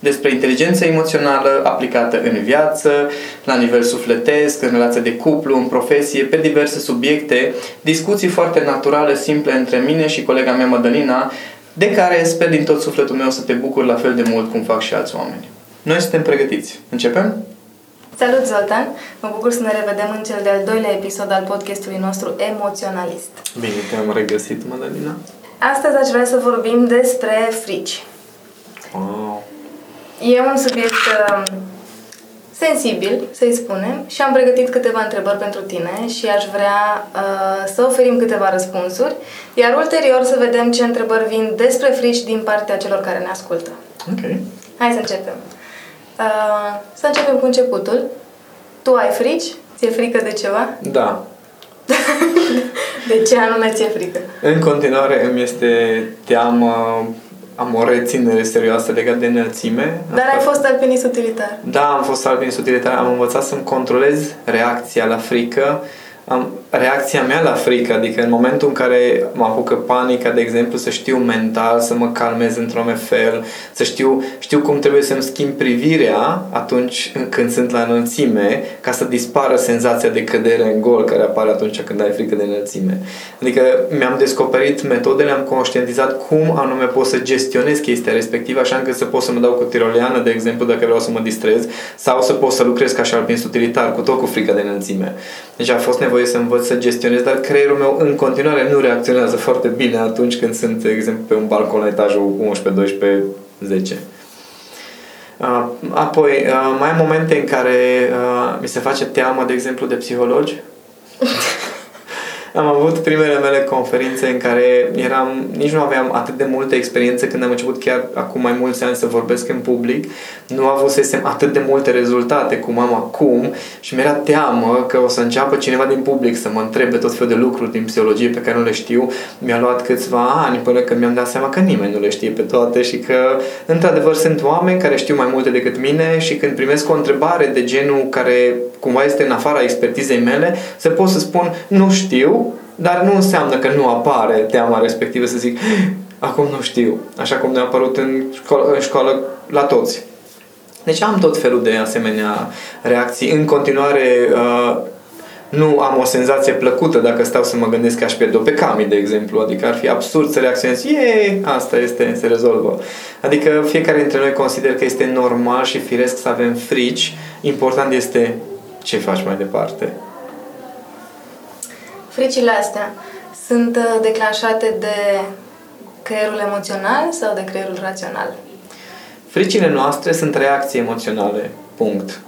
despre inteligența emoțională aplicată în viață, la nivel sufletesc, în relație de cuplu, în profesie, pe diverse subiecte, discuții foarte naturale, simple între mine și colega mea Madalina, de care sper din tot sufletul meu să te bucur la fel de mult cum fac și alți oameni. Noi suntem pregătiți. Începem? Salut, Zoltan! Mă bucur să ne revedem în cel de-al doilea episod al podcastului nostru Emoționalist. Bine te-am regăsit, Madalina. Astăzi aș vrea să vorbim despre frici. Wow. E un subiect uh, sensibil, să-i spunem, și am pregătit câteva întrebări pentru tine și aș vrea uh, să oferim câteva răspunsuri, iar ulterior să vedem ce întrebări vin despre frici din partea celor care ne ascultă. Ok. Hai să începem. Uh, să începem cu începutul. Tu ai frici? Ți-e frică de ceva? Da. de ce anume ți-e frică? În continuare îmi este teamă am o reținere serioasă legată de înălțime. Dar ai fost alpinist utilitar. Da, am fost alpinist utilitar. Am învățat să-mi controlez reacția la frică am, reacția mea la frică, adică în momentul în care mă apucă panica, de exemplu, să știu mental, să mă calmez într-un fel, să știu, știu cum trebuie să-mi schimb privirea atunci când sunt la înălțime, ca să dispară senzația de cădere în gol care apare atunci când ai frică de înălțime. Adică mi-am descoperit metodele, am conștientizat cum anume pot să gestionez chestia respectivă, așa încât să pot să mă dau cu tiroleană, de exemplu, dacă vreau să mă distrez, sau să pot să lucrez ca și alpinist utilitar, cu tot cu frică de înălțime. Deci a fost nevoie să învăț să gestionez, dar creierul meu în continuare nu reacționează foarte bine atunci când sunt, de exemplu, pe un balcon la etajul 11, 12, 10. Apoi, mai am momente în care mi se face teamă, de exemplu, de psihologi. Am avut primele mele conferințe în care eram, nici nu aveam atât de multe experiențe când am început chiar acum mai mulți ani să vorbesc în public. Nu avusesem atât de multe rezultate cum am acum și mi-era teamă că o să înceapă cineva din public să mă întrebe tot felul de lucruri din psihologie pe care nu le știu. Mi-a luat câțiva ani până când mi-am dat seama că nimeni nu le știe pe toate și că într-adevăr sunt oameni care știu mai multe decât mine și când primesc o întrebare de genul care cumva este în afara expertizei mele, să pot să spun nu știu dar nu înseamnă că nu apare teama respectivă să zic acum nu știu, așa cum ne-a apărut în școală, în școală la toți. Deci am tot felul de asemenea reacții. În continuare, uh, nu am o senzație plăcută dacă stau să mă gândesc că aș pierde pe cami, de exemplu. Adică ar fi absurd să reacționez, e, asta este, se rezolvă. Adică fiecare dintre noi consider că este normal și firesc să avem frici. Important este ce faci mai departe. Fricile astea sunt uh, declanșate de creierul emoțional sau de creierul rațional? Fricile noastre sunt reacții emoționale. Punct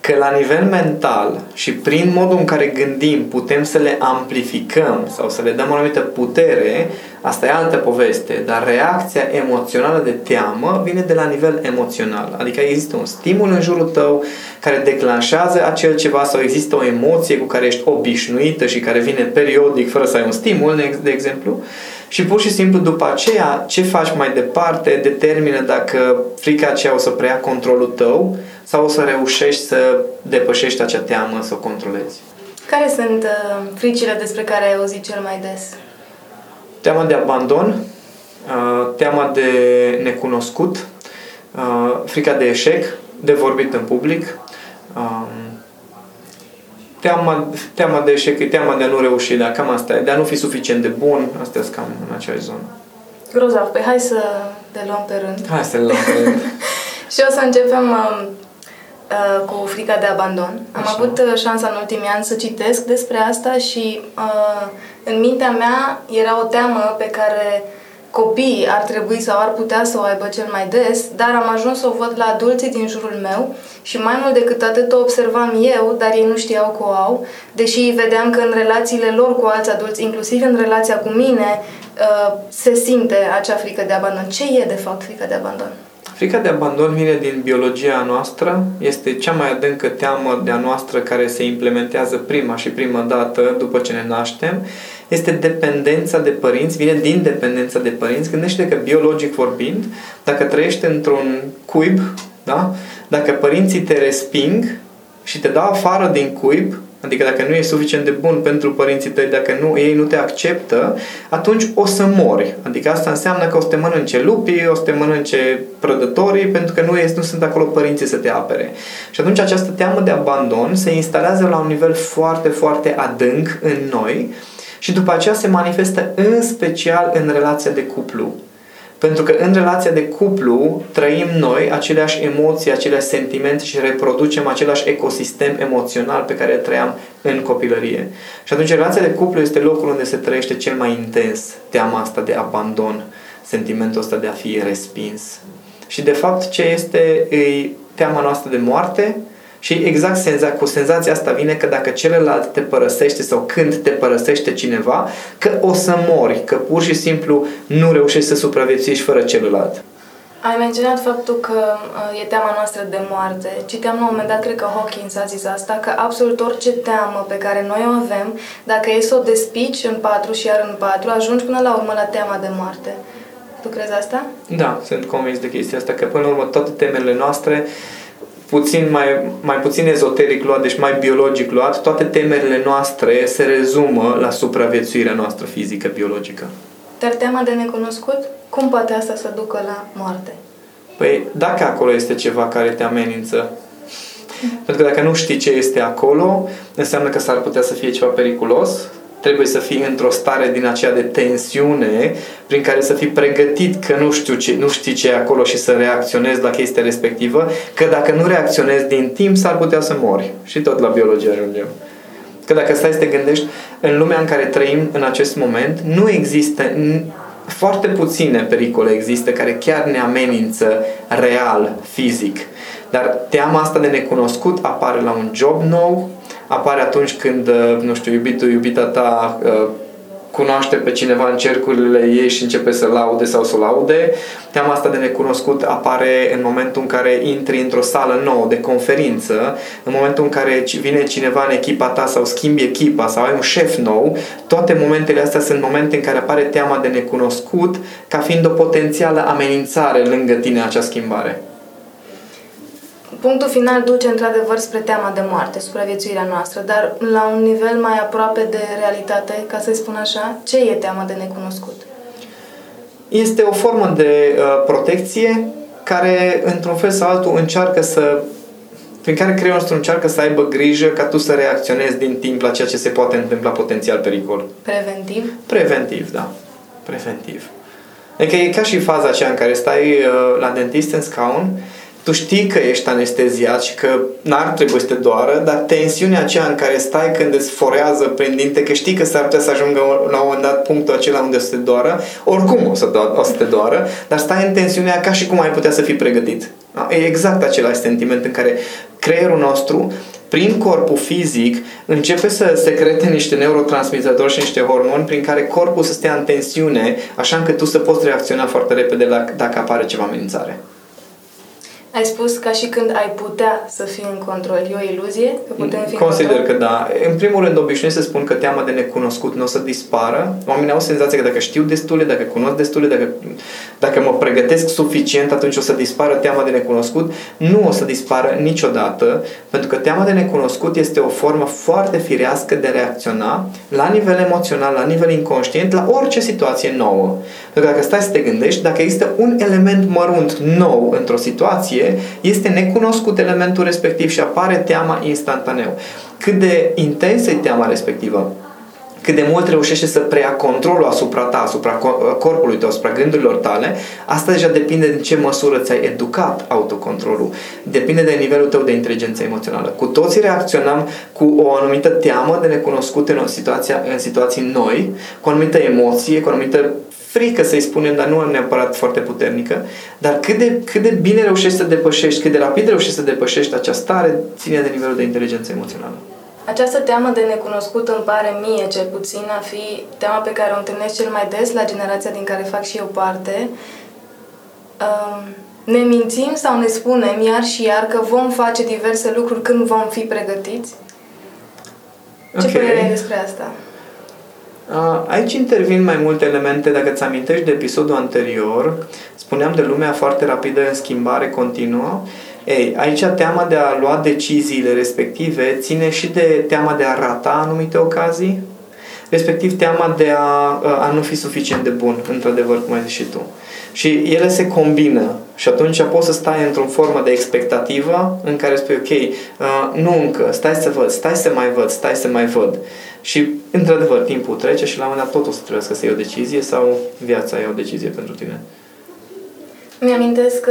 că la nivel mental și prin modul în care gândim putem să le amplificăm sau să le dăm o anumită putere, asta e altă poveste, dar reacția emoțională de teamă vine de la nivel emoțional. Adică există un stimul în jurul tău care declanșează acel ceva sau există o emoție cu care ești obișnuită și care vine periodic fără să ai un stimul, de exemplu, și pur și simplu după aceea ce faci mai departe determină dacă frica aceea o să preia controlul tău sau o să reușești să depășești acea teamă, să o controlezi. Care sunt uh, fricile despre care ai auzit cel mai des? Teama de abandon, uh, teama de necunoscut, uh, frica de eșec, de vorbit în public, uh, teama, teama de eșec, teama de a nu reuși, dar cam asta e, de a nu fi suficient de bun, astea sunt cam în acea zonă. Grozav, păi hai să le luăm pe rând. Hai să le luăm pe rând. și o să începem um, uh, cu frica de abandon. Am Așa. avut uh, șansa în ultimii ani să citesc despre asta și uh, în mintea mea era o teamă pe care copiii ar trebui sau ar putea să o aibă cel mai des, dar am ajuns să o văd la adulții din jurul meu și mai mult decât atât o observam eu, dar ei nu știau că o au, deși vedeam că în relațiile lor cu alți adulți, inclusiv în relația cu mine, uh, se simte acea frică de abandon. Ce e de fapt frica de abandon? Frica de abandon vine din biologia noastră, este cea mai adâncă teamă de-a noastră care se implementează prima și prima dată după ce ne naștem. Este dependența de părinți, vine din dependența de părinți. Gândește că biologic vorbind, dacă trăiești într-un cuib, da? dacă părinții te resping și te dau afară din cuib, Adică dacă nu e suficient de bun pentru părinții tăi, dacă nu, ei nu te acceptă, atunci o să mori. Adică asta înseamnă că o să te mănânce lupii, o să te mănânce prădătorii, pentru că nu, este, nu sunt acolo părinții să te apere. Și atunci această teamă de abandon se instalează la un nivel foarte, foarte adânc în noi și după aceea se manifestă în special în relația de cuplu. Pentru că în relația de cuplu trăim noi aceleași emoții, aceleași sentimente și reproducem același ecosistem emoțional pe care îl trăiam în copilărie. Și atunci relația de cuplu este locul unde se trăiește cel mai intens teama asta de abandon, sentimentul ăsta de a fi respins. Și de fapt ce este e teama noastră de moarte, și exact senza, cu senzația asta vine că dacă celălalt te părăsește sau când te părăsește cineva, că o să mori, că pur și simplu nu reușești să supraviețuiești fără celălalt. Ai menționat faptul că uh, e teama noastră de moarte. Citeam la un moment dat, cred că Hawkins a zis asta, că absolut orice teamă pe care noi o avem, dacă e să o despici în patru și iar în patru, ajungi până la urmă la teama de moarte. Tu crezi asta? Da, sunt convins de chestia asta, că până la urmă toate temele noastre puțin mai, mai puțin ezoteric luat, deci mai biologic luat, toate temerile noastre se rezumă la supraviețuirea noastră fizică, biologică. Dar teama de necunoscut, cum poate asta să ducă la moarte? Păi, dacă acolo este ceva care te amenință, pentru că dacă nu știi ce este acolo, înseamnă că s-ar putea să fie ceva periculos, trebuie să fii într-o stare din aceea de tensiune prin care să fii pregătit că nu, știu ce, nu știi ce e acolo și să reacționezi la chestia respectivă, că dacă nu reacționezi din timp s-ar putea să mori. Și tot la biologie ajungem. Că dacă stai să te gândești, în lumea în care trăim în acest moment, nu există foarte puține pericole există care chiar ne amenință real, fizic. Dar teama asta de necunoscut apare la un job nou, apare atunci când, uh, nu știu, iubitul, iubita ta uh, cunoaște pe cineva în cercurile ei și începe să laude sau să laude. Teama asta de necunoscut apare în momentul în care intri într-o sală nouă de conferință, în momentul în care vine cineva în echipa ta sau schimbi echipa sau ai un șef nou, toate momentele astea sunt momente în care apare teama de necunoscut ca fiind o potențială amenințare lângă tine acea schimbare punctul final duce într-adevăr spre teama de moarte, supraviețuirea noastră, dar la un nivel mai aproape de realitate, ca să-i spun așa, ce e teama de necunoscut? Este o formă de uh, protecție care, într-un fel sau altul, încearcă să prin care creierul nostru încearcă să aibă grijă ca tu să reacționezi din timp la ceea ce se poate întâmpla potențial pericol. Preventiv? Preventiv, da. Preventiv. Adică e ca și faza aceea în care stai uh, la dentist în scaun tu știi că ești anesteziat și că n-ar trebui să te doară, dar tensiunea aceea în care stai când îți forează prin dinte, că știi că s-ar putea să ajungă la un moment dat punctul acela unde o să te doară, oricum o să, do- o să te doară, dar stai în tensiunea ca și cum ai putea să fii pregătit. Da? E exact același sentiment în care creierul nostru prin corpul fizic începe să secrete niște neurotransmițători și niște hormoni prin care corpul să stea în tensiune, așa încât tu să poți reacționa foarte repede la, dacă apare ceva amenințare. Ai spus ca și când ai putea să fii în control. E o iluzie? Că putem fi Consider în că da. În primul rând, obișnuiesc să spun că teama de necunoscut nu o să dispară. Oamenii au senzația că dacă știu destule, dacă cunosc destule, dacă, dacă mă pregătesc suficient, atunci o să dispară teama de necunoscut. Nu o să dispară niciodată, pentru că teama de necunoscut este o formă foarte firească de reacționa la nivel emoțional, la nivel inconștient, la orice situație nouă. Pentru că dacă stai să te gândești, dacă există un element mărunt nou într-o situație, situație, este necunoscut elementul respectiv și apare teama instantaneu. Cât de intensă e teama respectivă? cât de mult reușește să preia controlul asupra ta, asupra corpului tău, asupra gândurilor tale, asta deja depinde de ce măsură ți-ai educat autocontrolul. Depinde de nivelul tău de inteligență emoțională. Cu toții reacționăm cu o anumită teamă de necunoscut în, o situație, în situații noi, cu o anumită emoție, cu o anumită frică să-i spunem, dar nu neapărat foarte puternică, dar cât de, cât de bine reușești să depășești, cât de rapid reușești să depășești această stare, ține de nivelul de inteligență emoțională. Această teamă de necunoscut îmi pare mie, cel puțin, a fi teama pe care o întâlnesc cel mai des la generația din care fac și eu parte. Um, ne mințim sau ne spunem iar și iar că vom face diverse lucruri când vom fi pregătiți? Ce okay. părere ai despre asta? Aici intervin mai multe elemente. Dacă ți amintești de episodul anterior, spuneam de lumea foarte rapidă în schimbare continuă. Ei, aici teama de a lua deciziile respective ține și de teama de a rata anumite ocazii, respectiv teama de a, a nu fi suficient de bun, într-adevăr, cum ai zis și tu. Și ele se combină și atunci poți să stai într-o formă de expectativă în care spui, ok, uh, nu încă, stai să văd, stai să mai văd, stai să mai văd. Și, într-adevăr, timpul trece și la un moment dat tot o să trebuie să iei o decizie sau viața ia o decizie pentru tine. Mi-amintesc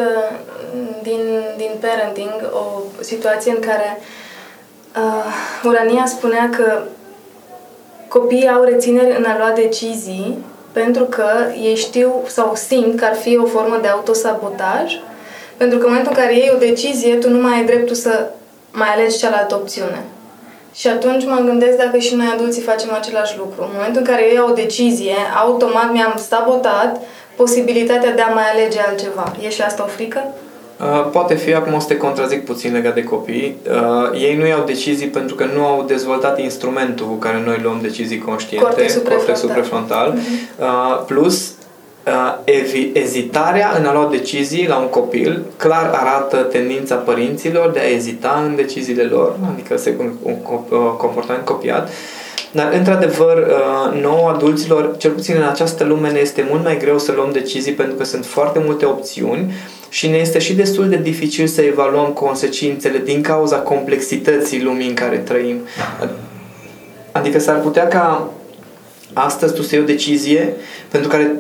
din, din parenting o situație în care uh, Urania spunea că copiii au rețineri în a lua decizii pentru că ei știu sau simt că ar fi o formă de autosabotaj, pentru că în momentul în care iei o decizie, tu nu mai ai dreptul să mai alegi cealaltă opțiune. Și atunci mă gândesc dacă și noi adulții facem același lucru. În momentul în care eu iau o decizie, automat mi-am sabotat posibilitatea de a mai alege altceva. E și asta o frică? Uh, poate fi, acum o să te contrazic puțin legat de copii. Uh, ei nu iau decizii pentru că nu au dezvoltat instrumentul cu care noi luăm decizii conștiente, cortexul prefrontal. prefrontal. Uh-huh. Uh, plus, uh, evi- ezitarea în a lua decizii la un copil clar arată tendința părinților de a ezita în deciziile lor, adică se un, un, un comportament copiat. Dar, într-adevăr, uh, nouă adulților, cel puțin în această lume, ne este mult mai greu să luăm decizii pentru că sunt foarte multe opțiuni și ne este și destul de dificil să evaluăm consecințele din cauza complexității lumii în care trăim. Adică s-ar putea ca astăzi tu să iei o decizie pentru care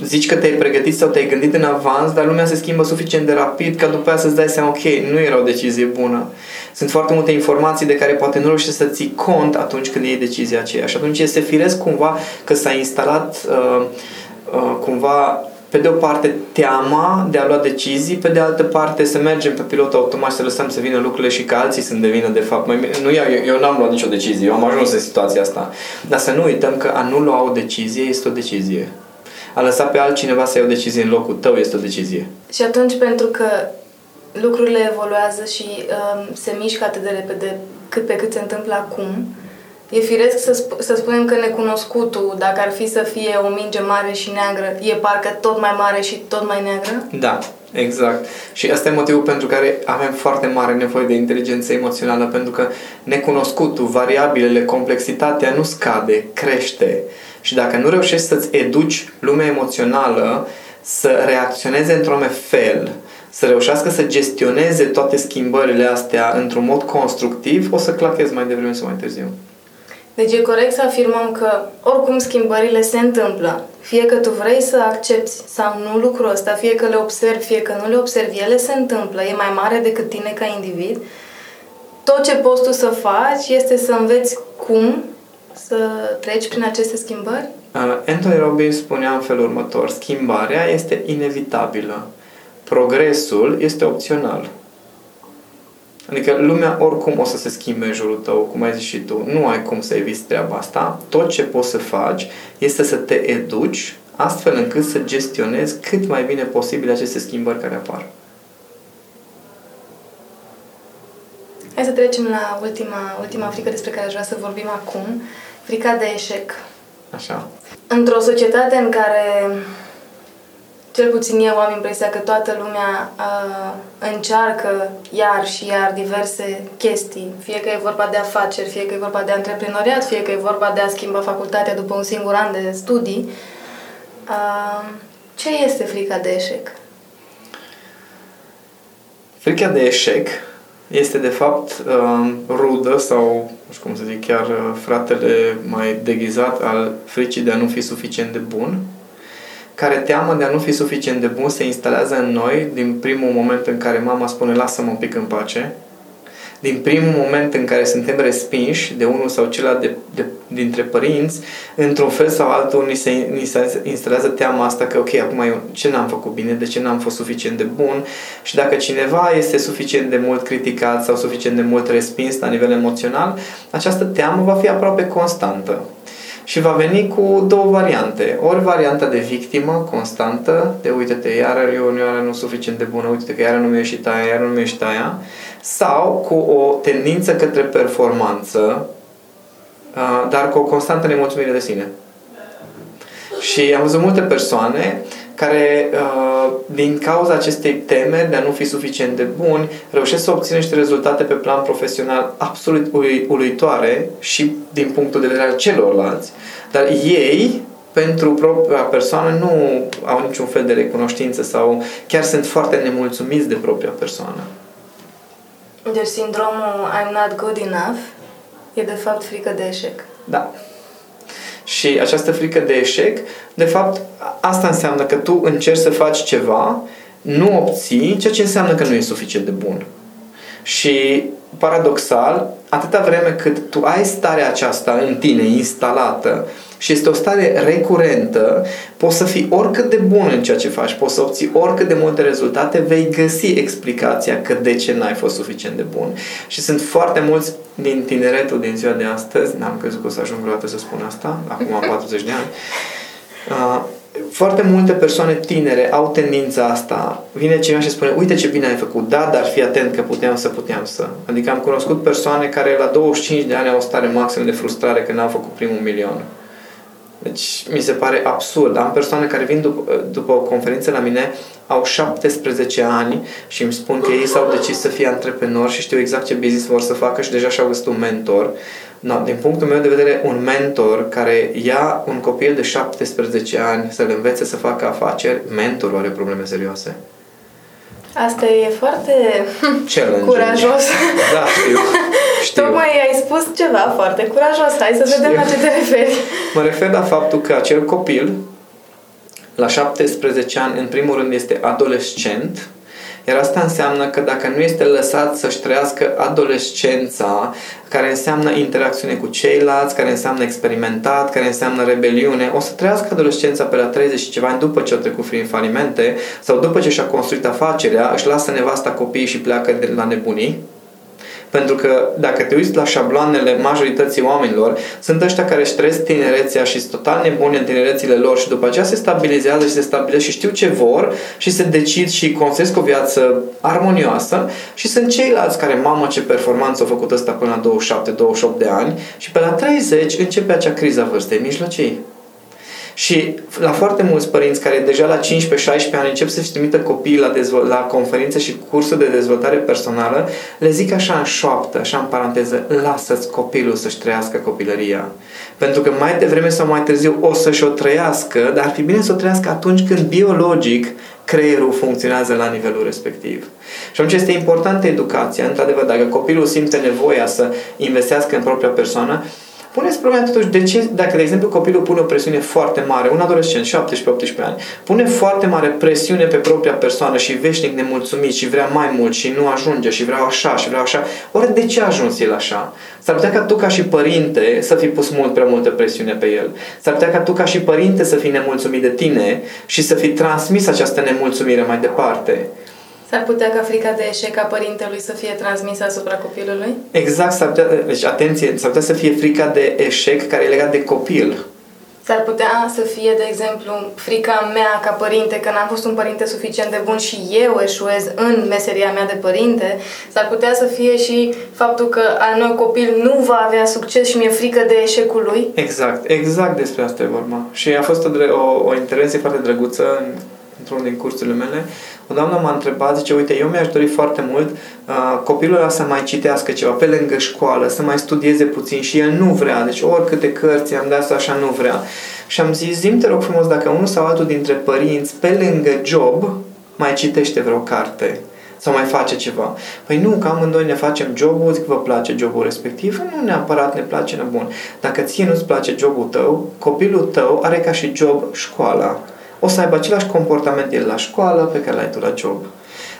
zici că te-ai pregătit sau te-ai gândit în avans, dar lumea se schimbă suficient de rapid ca după aia să-ți dai seama, ok, nu era o decizie bună. Sunt foarte multe informații de care poate nu reușești să ții cont atunci când iei decizia aceea. Și atunci este firesc cumva că s-a instalat uh, uh, cumva pe de o parte teama de a lua decizii, pe de altă parte să mergem pe pilot automat și să lăsăm să vină lucrurile și că alții sunt de vină de fapt. Mai, nu, eu, eu n-am luat nicio decizie, eu am ajuns în situația asta. Dar să nu uităm că a nu lua o decizie este o decizie. A lăsa pe altcineva să ia o decizie în locul tău este o decizie. Și atunci pentru că lucrurile evoluează și um, se mișcă atât de repede cât pe cât se întâmplă acum, E firesc să, sp- să spunem că necunoscutul, dacă ar fi să fie o minge mare și neagră, e parcă tot mai mare și tot mai neagră? Da, exact. Și asta e motivul pentru care avem foarte mare nevoie de inteligență emoțională, pentru că necunoscutul, variabilele, complexitatea nu scade, crește. Și dacă nu reușești să-ți educi lumea emoțională să reacționeze într-un fel, să reușească să gestioneze toate schimbările astea într-un mod constructiv, o să clachezi mai devreme sau mai târziu. Deci e corect să afirmăm că oricum schimbările se întâmplă. Fie că tu vrei să accepti sau nu lucrul ăsta, fie că le observi, fie că nu le observi, ele se întâmplă, e mai mare decât tine ca individ. Tot ce poți tu să faci este să înveți cum să treci prin aceste schimbări? Uh, Anthony Robbins spunea în felul următor, schimbarea este inevitabilă, progresul este opțional. Adică lumea oricum o să se schimbe în jurul tău, cum ai zis și tu. Nu ai cum să eviți treaba asta. Tot ce poți să faci este să te educi astfel încât să gestionezi cât mai bine posibil aceste schimbări care apar. Hai să trecem la ultima, ultima frică despre care aș vrea să vorbim acum. Frica de eșec. Așa. Într-o societate în care cel puțin eu am impresia că toată lumea uh, încearcă iar și iar diverse chestii, fie că e vorba de afaceri, fie că e vorba de antreprenoriat, fie că e vorba de a schimba facultatea după un singur an de studii. Uh, ce este frica de eșec? Frica de eșec este de fapt uh, rudă sau, nu știu cum să zic, chiar uh, fratele mai deghizat al fricii de a nu fi suficient de bun, care teamă de a nu fi suficient de bun se instalează în noi din primul moment în care mama spune lasă-mă un pic în pace, din primul moment în care suntem respinși de unul sau celălalt de, de, dintre părinți, într-un fel sau altul ni se, ni se instalează teama asta că, ok, acum eu ce n-am făcut bine, de ce n-am fost suficient de bun și dacă cineva este suficient de mult criticat sau suficient de mult respins la nivel emoțional, această teamă va fi aproape constantă. Și va veni cu două variante. Ori varianta de victimă constantă, de uite-te, iară eu iară nu suficient de bună, uite-te că iară nu mi-a ieșit aia, iară nu mi-a ieșit aia, sau cu o tendință către performanță, dar cu o constantă nemulțumire de sine. Și am văzut multe persoane care, din cauza acestei teme de a nu fi suficient de buni, reușesc să obțină niște rezultate pe plan profesional absolut uluitoare și din punctul de vedere al celorlalți, dar ei pentru propria persoană nu au niciun fel de recunoștință sau chiar sunt foarte nemulțumiți de propria persoană. Deci sindromul I'm not good enough e de fapt frică de eșec. Da. Și această frică de eșec, de fapt, asta înseamnă că tu încerci să faci ceva, nu obții, ceea ce înseamnă că nu e suficient de bun. Și paradoxal, atâta vreme cât tu ai starea aceasta în tine instalată și este o stare recurentă, poți să fii oricât de bun în ceea ce faci, poți să obții oricât de multe rezultate, vei găsi explicația că de ce n-ai fost suficient de bun. Și sunt foarte mulți din tineretul din ziua de astăzi, n-am crezut că o să ajung vreodată să spun asta, acum 40 de ani, uh, foarte multe persoane tinere au tendința asta. Vine cineva și spune, uite ce bine ai făcut, da, dar fii atent că puteam să, puteam să. Adică am cunoscut persoane care la 25 de ani au o stare maxim de frustrare că n-au făcut primul milion. Deci mi se pare absurd. Am persoane care vin după, după o conferință la mine, au 17 ani și îmi spun că ei s-au decis să fie antreprenori și știu exact ce business vor să facă și deja și-au găsit un mentor. No, din punctul meu de vedere, un mentor care ia un copil de 17 ani să-l învețe să facă afaceri, mentorul are probleme serioase. Asta e foarte Challenge. curajos. Da, știu. știu. Tocmai ai spus ceva foarte curajos. Hai să știu. vedem la ce te referi. Mă refer la faptul că acel copil, la 17 ani, în primul rând este adolescent, iar asta înseamnă că dacă nu este lăsat să-și trăiască adolescența, care înseamnă interacțiune cu ceilalți, care înseamnă experimentat, care înseamnă rebeliune, o să trăiască adolescența pe la 30 și ceva ani după ce a trecut prin falimente sau după ce și-a construit afacerea, își lasă nevasta copiii și pleacă de la nebunii pentru că dacă te uiți la șabloanele majorității oamenilor, sunt ăștia care își trăiesc tinerețea și sunt total nebuni în tinerețile lor și după aceea se stabilizează și se stabilește și știu ce vor și se decid și construiesc o viață armonioasă și sunt ceilalți care, mamă, ce performanță au făcut ăsta până la 27-28 de ani și pe la 30 începe acea criza vârstei mijlocii. Și la foarte mulți părinți care deja la 15-16 ani încep să-și trimită copiii la, dezvol- la conferințe și cursuri de dezvoltare personală, le zic așa în șoaptă, așa în paranteză, lasă-ți copilul să-și trăiască copilăria. Pentru că mai devreme sau mai târziu o să-și o trăiască, dar ar fi bine să o trăiască atunci când biologic creierul funcționează la nivelul respectiv. Și atunci este importantă educația. Într-adevăr, dacă copilul simte nevoia să investească în propria persoană, Puneți problema totuși de ce, dacă de exemplu copilul pune o presiune foarte mare, un adolescent, 17-18 ani, pune foarte mare presiune pe propria persoană și veșnic nemulțumit și vrea mai mult și nu ajunge și vrea așa și vrea așa, ori de ce a ajuns el așa? S-ar putea ca tu ca și părinte să fi pus mult prea multă presiune pe el. S-ar putea ca tu ca și părinte să fii nemulțumit de tine și să fi transmis această nemulțumire mai departe. S-ar putea ca frica de eșec a părintelui să fie transmisă asupra copilului? Exact, s-ar putea, deci atenție, s-ar putea să fie frica de eșec care e legat de copil. S-ar putea să fie, de exemplu, frica mea ca părinte, că n-am fost un părinte suficient de bun și eu eșuez în meseria mea de părinte. S-ar putea să fie și faptul că al meu copil nu va avea succes și mi-e frică de eșecul lui. Exact, exact despre asta e vorba. Și a fost o, o, o intervenție foarte drăguță în, într-unul din cursurile mele o doamnă m-a întrebat, zice, uite, eu mi-aș dori foarte mult uh, copilul ăla să mai citească ceva pe lângă școală, să mai studieze puțin și el nu vrea, deci oricâte cărți am dat așa nu vrea. Și am zis, zim te rog frumos, dacă unul sau altul dintre părinți pe lângă job mai citește vreo carte sau mai face ceva. Păi nu, că amândoi ne facem jobul, zic vă place jobul respectiv, nu neapărat ne place, ne bun. Dacă ție nu-ți place jobul tău, copilul tău are ca și job școala. O să aibă același comportament el la școală pe care l-ai tu la job.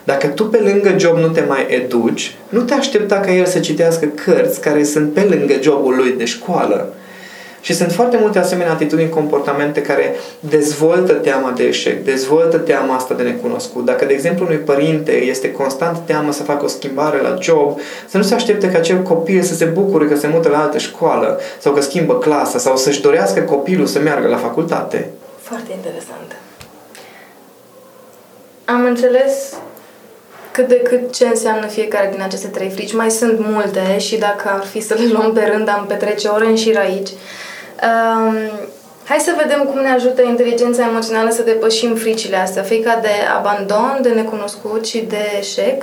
Dacă tu pe lângă job nu te mai educi, nu te aștepta ca el să citească cărți care sunt pe lângă jobul lui de școală. Și sunt foarte multe asemenea atitudini, comportamente care dezvoltă teama de eșec, dezvoltă teama asta de necunoscut. Dacă, de exemplu, unui părinte este constant teamă să facă o schimbare la job, să nu se aștepte ca acel copil să se bucure că se mută la altă școală sau că schimbă clasa sau să-și dorească copilul să meargă la facultate. Foarte interesant. Am înțeles cât de cât ce înseamnă fiecare din aceste trei frici. Mai sunt multe și dacă ar fi să le luăm pe rând, am petrece ore în șir aici. Um, hai să vedem cum ne ajută inteligența emoțională să depășim fricile astea, frica de abandon, de necunoscut și de eșec.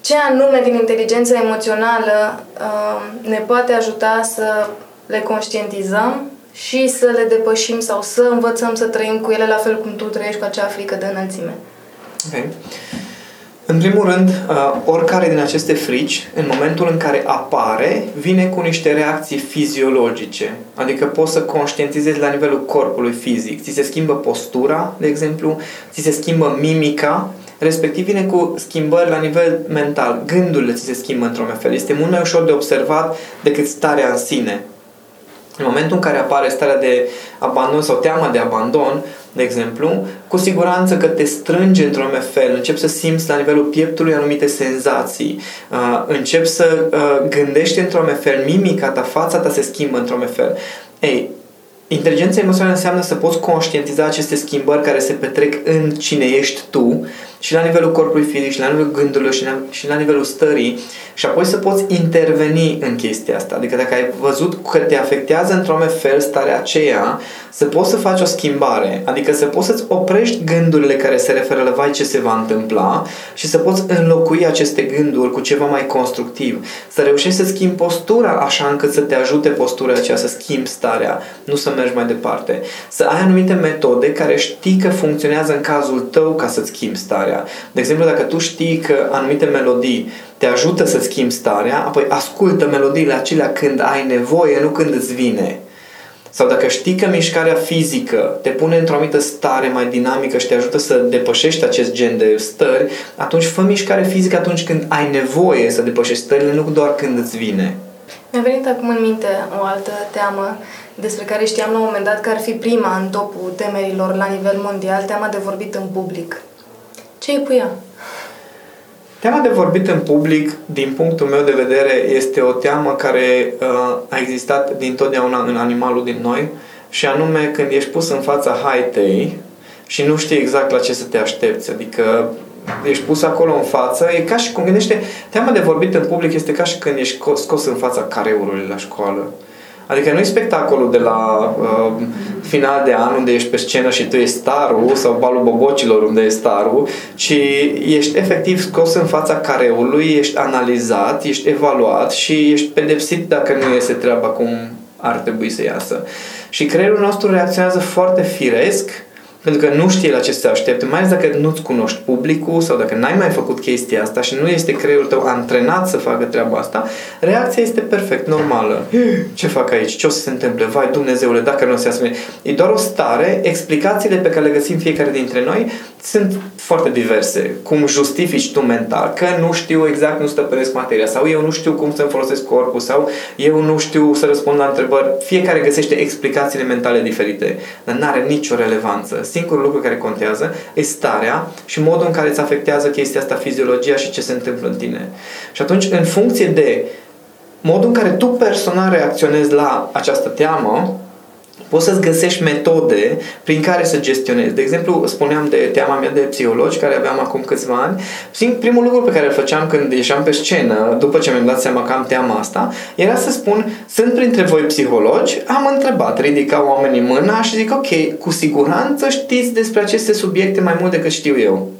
Ce anume din inteligența emoțională um, ne poate ajuta să le conștientizăm și să le depășim sau să învățăm să trăim cu ele la fel cum tu trăiești cu acea frică de înălțime. Okay. În primul rând, uh, oricare din aceste frici, în momentul în care apare, vine cu niște reacții fiziologice. Adică poți să conștientizezi la nivelul corpului fizic. Ți se schimbă postura, de exemplu, ți se schimbă mimica, respectiv vine cu schimbări la nivel mental. Gândurile ți se schimbă într-un fel. Este mult mai ușor de observat decât starea în sine. În momentul în care apare starea de abandon sau teama de abandon, de exemplu, cu siguranță că te strânge într-un fel, începi să simți la nivelul pieptului anumite senzații, uh, începi să uh, gândești într-un fel, mimica ta, fața ta se schimbă într-un fel. Ei, inteligența emoțională înseamnă să poți conștientiza aceste schimbări care se petrec în cine ești tu și la nivelul corpului fizic, și la nivelul gândurilor, și la, și la nivelul stării și apoi să poți interveni în chestia asta. Adică dacă ai văzut că te afectează într-un fel starea aceea, să poți să faci o schimbare, adică să poți să-ți oprești gândurile care se referă la vai ce se va întâmpla și să poți înlocui aceste gânduri cu ceva mai constructiv. Să reușești să schimbi postura așa încât să te ajute postura aceea să schimbi starea, nu să mergi mai departe. Să ai anumite metode care știi că funcționează în cazul tău ca să-ți schimbi starea. De exemplu, dacă tu știi că anumite melodii te ajută să schimbi starea, apoi ascultă melodiile acelea când ai nevoie, nu când îți vine. Sau dacă știi că mișcarea fizică te pune într-o anumită stare mai dinamică și te ajută să depășești acest gen de stări, atunci fă mișcare fizică atunci când ai nevoie să depășești stările, nu doar când îți vine. Mi-a venit acum în minte o altă teamă despre care știam la un moment dat că ar fi prima în topul temerilor la nivel mondial, teama de vorbit în public. Ce e cu ea? Teama de vorbit în public, din punctul meu de vedere, este o teamă care uh, a existat dintotdeauna în animalul din noi și anume când ești pus în fața haitei și nu știi exact la ce să te aștepți. Adică ești pus acolo în față, e ca și cum gândește, teama de vorbit în public este ca și când ești scos în fața careului la școală. Adică nu e spectacolul de la uh, final de an unde ești pe scenă și tu ești starul sau balul bobocilor unde e starul, ci ești efectiv scos în fața careului, ești analizat, ești evaluat și ești pedepsit dacă nu iese treaba cum ar trebui să iasă. Și creierul nostru reacționează foarte firesc pentru că nu știe la ce se aștepte, mai ales dacă nu-ți cunoști publicul sau dacă n-ai mai făcut chestia asta și nu este creierul tău antrenat să facă treaba asta, reacția este perfect normală. Ce fac aici? Ce o să se întâmple? Vai, Dumnezeule, dacă nu o să iasă E doar o stare, explicațiile pe care le găsim fiecare dintre noi sunt foarte diverse. Cum justifici tu mental, că nu știu exact, nu stăpânesc materia sau eu nu știu cum să-mi folosesc corpul sau eu nu știu să răspund la întrebări. Fiecare găsește explicațiile mentale diferite, dar nu are nicio relevanță singurul lucru care contează e starea și modul în care îți afectează chestia asta, fiziologia și ce se întâmplă în tine. Și atunci, în funcție de modul în care tu personal reacționezi la această teamă, poți să-ți găsești metode prin care să gestionezi. De exemplu, spuneam de teama mea de psihologi, care aveam acum câțiva ani. Primul lucru pe care îl făceam când ieșeam pe scenă, după ce mi-am dat seama că am teama asta, era să spun, sunt printre voi psihologi, am întrebat, ridicau oamenii mâna și zic, ok, cu siguranță știți despre aceste subiecte mai mult decât știu eu.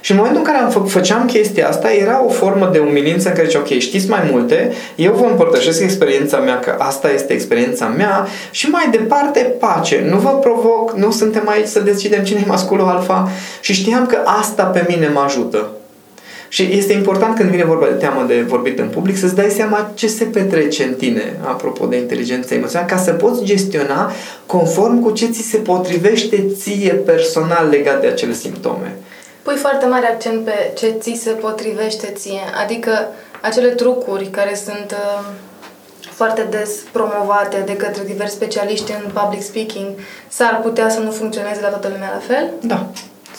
Și în momentul în care am fă, făceam chestia asta, era o formă de umilință în care zice, ok, știți mai multe, eu vă împărtășesc experiența mea, că asta este experiența mea și mai departe pace. Nu vă provoc, nu suntem aici să decidem cine e masculul alfa și știam că asta pe mine mă ajută. Și este important când vine vorba de teamă de vorbit în public să-ți dai seama ce se petrece în tine, apropo de inteligența emoțională, ca să poți gestiona conform cu ce ți se potrivește ție personal legat de acele simptome. Pui foarte mare accent pe ce ți se potrivește ție, adică acele trucuri care sunt uh, foarte des promovate de către diversi specialiști în public speaking, s-ar putea să nu funcționeze la toată lumea la fel? Da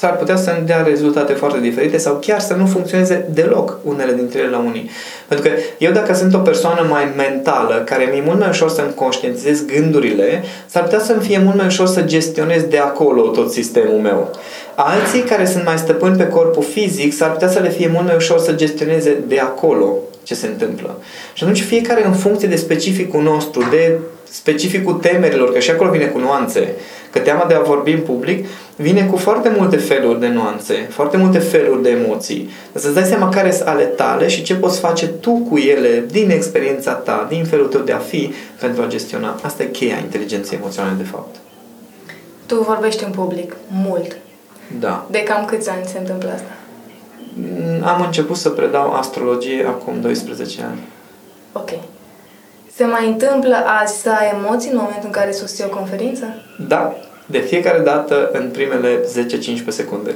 s-ar putea să ne dea rezultate foarte diferite sau chiar să nu funcționeze deloc unele dintre ele la unii. Pentru că eu dacă sunt o persoană mai mentală, care mi-e mult mai ușor să-mi conștientizez gândurile, s-ar putea să-mi fie mult mai ușor să gestionez de acolo tot sistemul meu. Alții care sunt mai stăpâni pe corpul fizic, s-ar putea să le fie mult mai ușor să gestioneze de acolo ce se întâmplă. Și atunci fiecare în funcție de specificul nostru, de specificul temerilor, că și acolo vine cu nuanțe, că teama de a vorbi în public vine cu foarte multe feluri de nuanțe, foarte multe feluri de emoții. Să-ți dai seama care sunt ale tale și ce poți face tu cu ele din experiența ta, din felul tău de a fi, pentru a gestiona. Asta e cheia inteligenței emoționale, de fapt. Tu vorbești în public mult. Da. De cam câți ani se întâmplă asta? Mm, am început să predau astrologie acum 12 ani. Ok. Se mai întâmplă azi să ai emoții în momentul în care susții o conferință? Da, de fiecare dată în primele 10-15 secunde.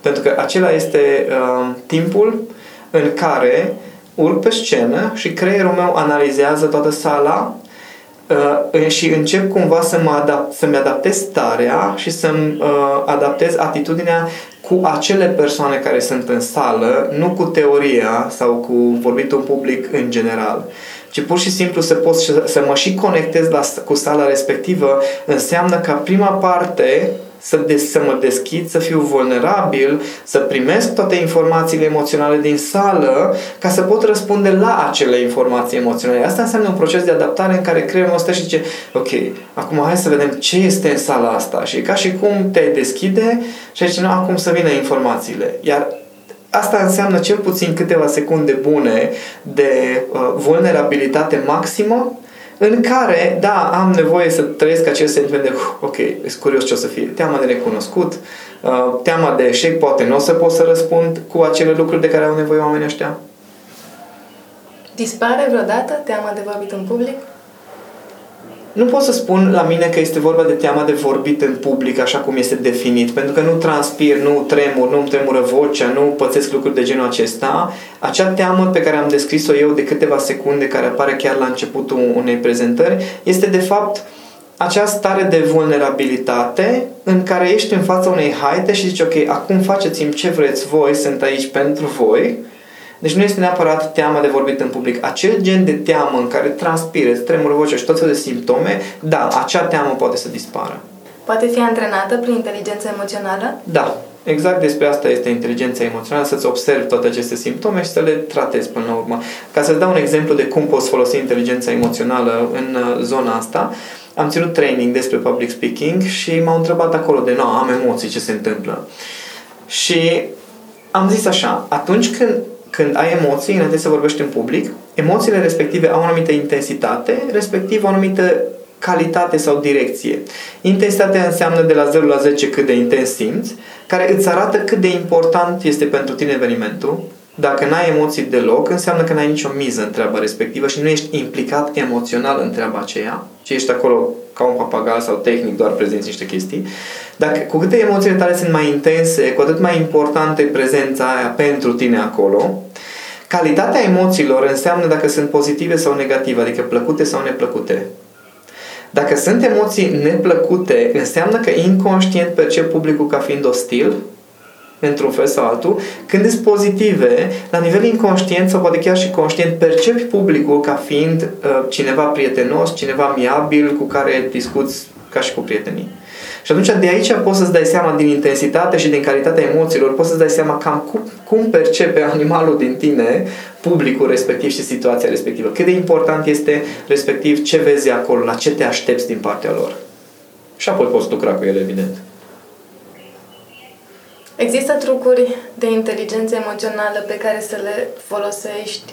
Pentru că acela este uh, timpul în care urc pe scenă și creierul meu analizează toată sala uh, și încep cumva să mă adapt, să-mi adaptez starea și să-mi uh, adaptez atitudinea cu acele persoane care sunt în sală, nu cu teoria sau cu vorbitul în public în general ci pur și simplu să pot să mă și conectez la, cu sala respectivă, înseamnă ca prima parte să, des, să mă deschid, să fiu vulnerabil, să primesc toate informațiile emoționale din sală ca să pot răspunde la acele informații emoționale. Asta înseamnă un proces de adaptare în care creierul nostru și zice ok, acum hai să vedem ce este în sala asta și e ca și cum te deschide și zice, nu, acum să vină informațiile. Iar Asta înseamnă cel puțin câteva secunde bune de uh, vulnerabilitate maximă în care, da, am nevoie să trăiesc acel sentiment de, uh, ok, sunt curios ce o să fie, teama de necunoscut, uh, teama de eșec, poate nu o să pot să răspund cu acele lucruri de care au nevoie oamenii ăștia. Dispare vreodată teama de vorbit în public? Nu pot să spun la mine că este vorba de teama de vorbit în public așa cum este definit, pentru că nu transpir, nu tremur, nu îmi tremură vocea, nu pățesc lucruri de genul acesta. Acea teamă pe care am descris-o eu de câteva secunde, care apare chiar la începutul unei prezentări, este de fapt acea stare de vulnerabilitate în care ești în fața unei haite și zici, ok, acum faceți-mi ce vreți voi, sunt aici pentru voi, deci nu este neapărat teama de vorbit în public. Acel gen de teamă în care transpire, îți tremură vocea și tot felul de simptome, da, acea teamă poate să dispară. Poate fi antrenată prin inteligența emoțională? Da, Exact despre asta este inteligența emoțională, să-ți observi toate aceste simptome și să le tratezi până la urmă. Ca să-ți dau un exemplu de cum poți folosi inteligența emoțională în uh, zona asta, am ținut training despre public speaking și m-au întrebat acolo de, nu, am emoții, ce se întâmplă? Și am zis așa, atunci când când ai emoții, înainte să vorbești în public, emoțiile respective au o anumită intensitate, respectiv o anumită calitate sau direcție. Intensitatea înseamnă de la 0 la 10 cât de intens simți, care îți arată cât de important este pentru tine evenimentul. Dacă n-ai emoții deloc, înseamnă că n-ai nicio miză în treaba respectivă și nu ești implicat emoțional în treaba aceea, ci ești acolo ca un papagal sau tehnic, doar prezinți niște chestii. Dacă cu câte emoțiile tale sunt mai intense, cu atât mai importantă e prezența aia pentru tine acolo. Calitatea emoțiilor înseamnă dacă sunt pozitive sau negative, adică plăcute sau neplăcute. Dacă sunt emoții neplăcute, înseamnă că inconștient percep publicul ca fiind ostil, într-un fel sau altul, când sunt pozitive, la nivel inconștient sau poate chiar și conștient, percepi publicul ca fiind uh, cineva prietenos, cineva miabil, cu care discuți ca și cu prietenii. Și atunci de aici poți să-ți dai seama din intensitate și din calitatea emoțiilor, poți să-ți dai seama cam cum, cum percepe animalul din tine publicul respectiv și situația respectivă. Cât de important este respectiv ce vezi acolo, la ce te aștepți din partea lor. Și apoi poți lucra cu ele, evident. Există trucuri de inteligență emoțională pe care să le folosești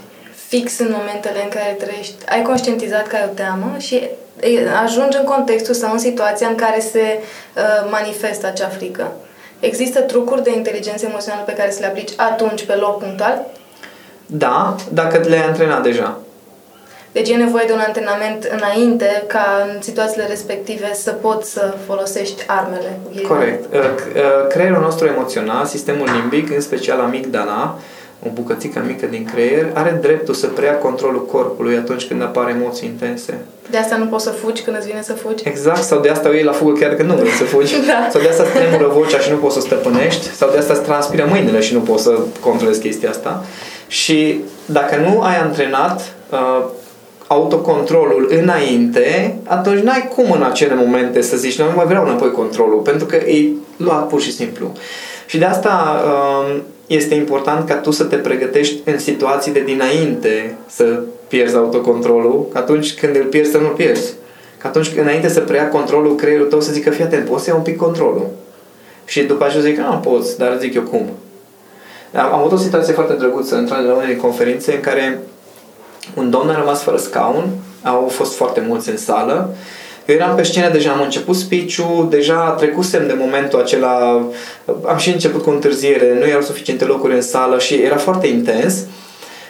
fix în momentele în care trăiești, ai conștientizat că ai o teamă și ajungi în contextul sau în situația în care se uh, manifestă acea frică. Există trucuri de inteligență emoțională pe care să le aplici atunci, pe loc punctual? Da, dacă le-ai antrenat deja. Deci e nevoie de un antrenament înainte ca în situațiile respective să poți să folosești armele. Corect. Uh, uh, creierul nostru emoțional, sistemul limbic, în special amigdala, o bucățică mică din creier, are dreptul să preia controlul corpului atunci când apar emoții intense. De asta nu poți să fugi când îți vine să fugi? Exact, sau de asta o iei la fugă chiar când nu vrei să fugi. da. Sau de asta îți tremură vocea și nu poți să stăpânești, sau de asta îți transpiră mâinile și nu poți să controlezi chestia asta. Și dacă nu ai antrenat uh, autocontrolul înainte, atunci n-ai cum în acele momente să zici, nu mai vreau înapoi controlul, pentru că e luat pur și simplu. Și de asta uh, este important ca tu să te pregătești în situații de dinainte să pierzi autocontrolul, că atunci când îl pierzi să nu pierzi. Că atunci înainte să preia controlul creierul tău să zică, fii atent, poți să iau un pic controlul. Și după aceea zic, nu poți, dar zic eu cum. Am avut o situație foarte drăguță într-una de unele conferințe în care un domn a rămas fără scaun, au fost foarte mulți în sală eu eram pe scenă deja, am început speech deja trecusem de momentul acela, am și început cu întârziere, nu erau suficiente locuri în sală și era foarte intens.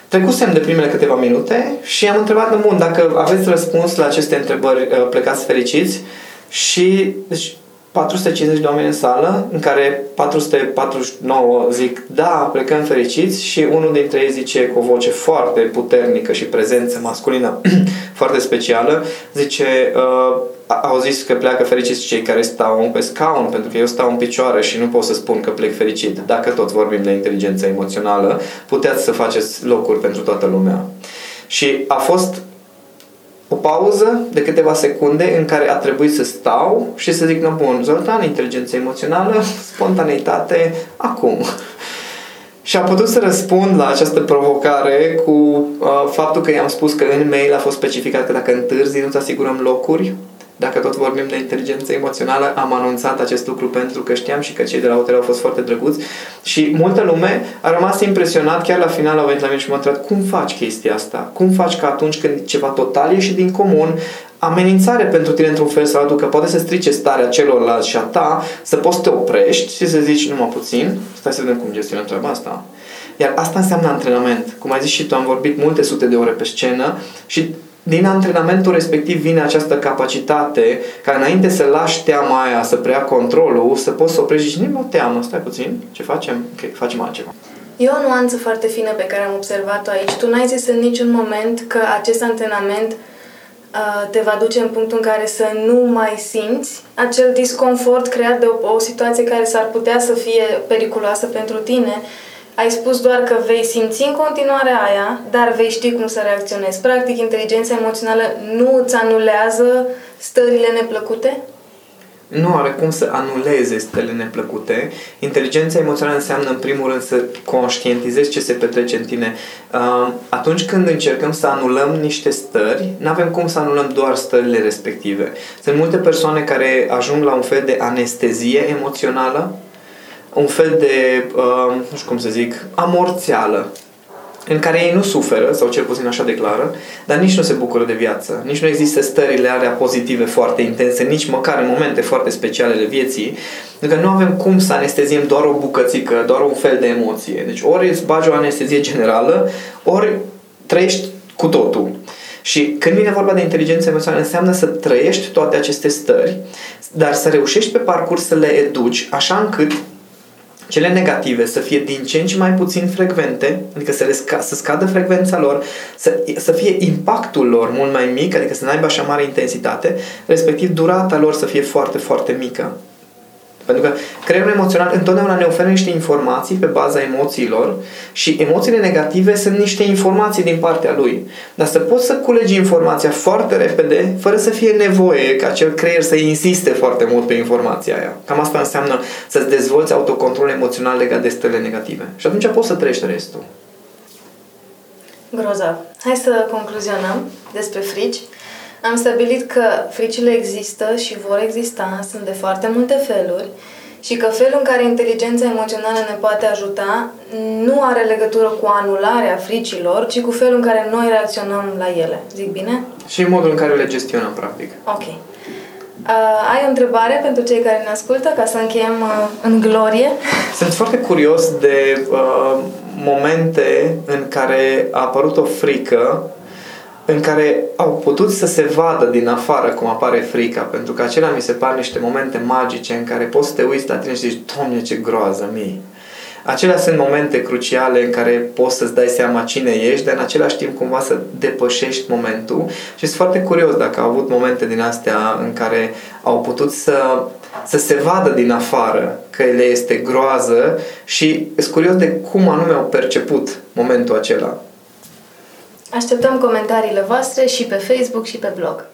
Trecusem de primele câteva minute și am întrebat bun, dacă aveți răspuns la aceste întrebări, uh, plecați fericiți și deci, 450 de oameni în sală, în care 449 zic da, plecăm fericiți și unul dintre ei zice cu o voce foarte puternică și prezență masculină foarte specială, zice uh, au zis că pleacă fericiți cei care stau pe scaun, pentru că eu stau în picioare și nu pot să spun că plec fericit. Dacă tot vorbim de inteligență emoțională, puteți să faceți locuri pentru toată lumea. Și a fost o pauză de câteva secunde în care a trebuit să stau și să zic, nu, bun, Zoltan, inteligență emoțională, spontaneitate, acum. Și am putut să răspund la această provocare cu uh, faptul că i-am spus că în mail a fost specificat că dacă întârzi nu-ți asigurăm locuri dacă tot vorbim de inteligență emoțională, am anunțat acest lucru pentru că știam și că cei de la hotel au fost foarte drăguți și multă lume a rămas impresionat, chiar la final au venit la mine și m-au întrebat cum faci chestia asta? Cum faci că atunci când ceva total ieși din comun, amenințare pentru tine într-un fel sau altul, că poate să strice starea celorlalți și a ta, să poți să te oprești și să zici numai puțin, stai să vedem cum gestionăm treaba asta. Iar asta înseamnă antrenament. Cum ai zis și tu, am vorbit multe sute de ore pe scenă și din antrenamentul respectiv vine această capacitate ca înainte să lași teama aia să preia controlul, să poți să oprești și nu teamă, stai puțin, ce facem? Ok, facem altceva. E o nuanță foarte fină pe care am observat-o aici. Tu n-ai zis în niciun moment că acest antrenament uh, te va duce în punctul în care să nu mai simți acel disconfort creat de o, o situație care s-ar putea să fie periculoasă pentru tine ai spus doar că vei simți în continuare aia, dar vei ști cum să reacționezi. Practic, inteligența emoțională nu îți anulează stările neplăcute? Nu are cum să anuleze stările neplăcute. Inteligența emoțională înseamnă, în primul rând, să conștientizezi ce se petrece în tine. Uh, atunci când încercăm să anulăm niște stări, nu avem cum să anulăm doar stările respective. Sunt multe persoane care ajung la un fel de anestezie emoțională, un fel de, uh, nu știu cum să zic, amorțeală în care ei nu suferă, sau cel puțin așa declară, dar nici nu se bucură de viață. Nici nu există stările alea pozitive foarte intense, nici măcar în momente foarte speciale de vieții, pentru că nu avem cum să anesteziem doar o bucățică, doar un fel de emoție. Deci ori îți bagi o anestezie generală, ori trăiești cu totul. Și când vine vorba de inteligență emoțională, înseamnă să trăiești toate aceste stări, dar să reușești pe parcurs să le educi așa încât cele negative să fie din ce în ce mai puțin frecvente, adică să, le sca- să scadă frecvența lor, să, să fie impactul lor mult mai mic, adică să nu aibă așa mare intensitate, respectiv durata lor să fie foarte, foarte mică. Pentru că creierul emoțional întotdeauna ne oferă niște informații pe baza emoțiilor și emoțiile negative sunt niște informații din partea lui. Dar să poți să culegi informația foarte repede, fără să fie nevoie ca acel creier să insiste foarte mult pe informația aia. Cam asta înseamnă să-ți dezvolți autocontrol emoțional legat de stările negative. Și atunci poți să trăiești restul. Grozav. Hai să concluzionăm despre frici. Am stabilit că fricile există și vor exista, sunt de foarte multe feluri, și că felul în care inteligența emoțională ne poate ajuta nu are legătură cu anularea fricilor, ci cu felul în care noi reacționăm la ele. Zic bine? Și modul în care le gestionăm, practic. Ok. Uh, ai o întrebare pentru cei care ne ascultă, ca să încheiem uh, în glorie? Sunt foarte curios de uh, momente în care a apărut o frică în care au putut să se vadă din afară cum apare frica, pentru că acelea mi se par niște momente magice în care poți să te uiți la tine și zici, Doamne, ce groază mie! Acelea sunt momente cruciale în care poți să-ți dai seama cine ești, dar în același timp cumva să depășești momentul și sunt foarte curios dacă au avut momente din astea în care au putut să, să se vadă din afară că le este groază și sunt curios de cum anume au perceput momentul acela. Așteptăm comentariile voastre și pe Facebook și pe blog.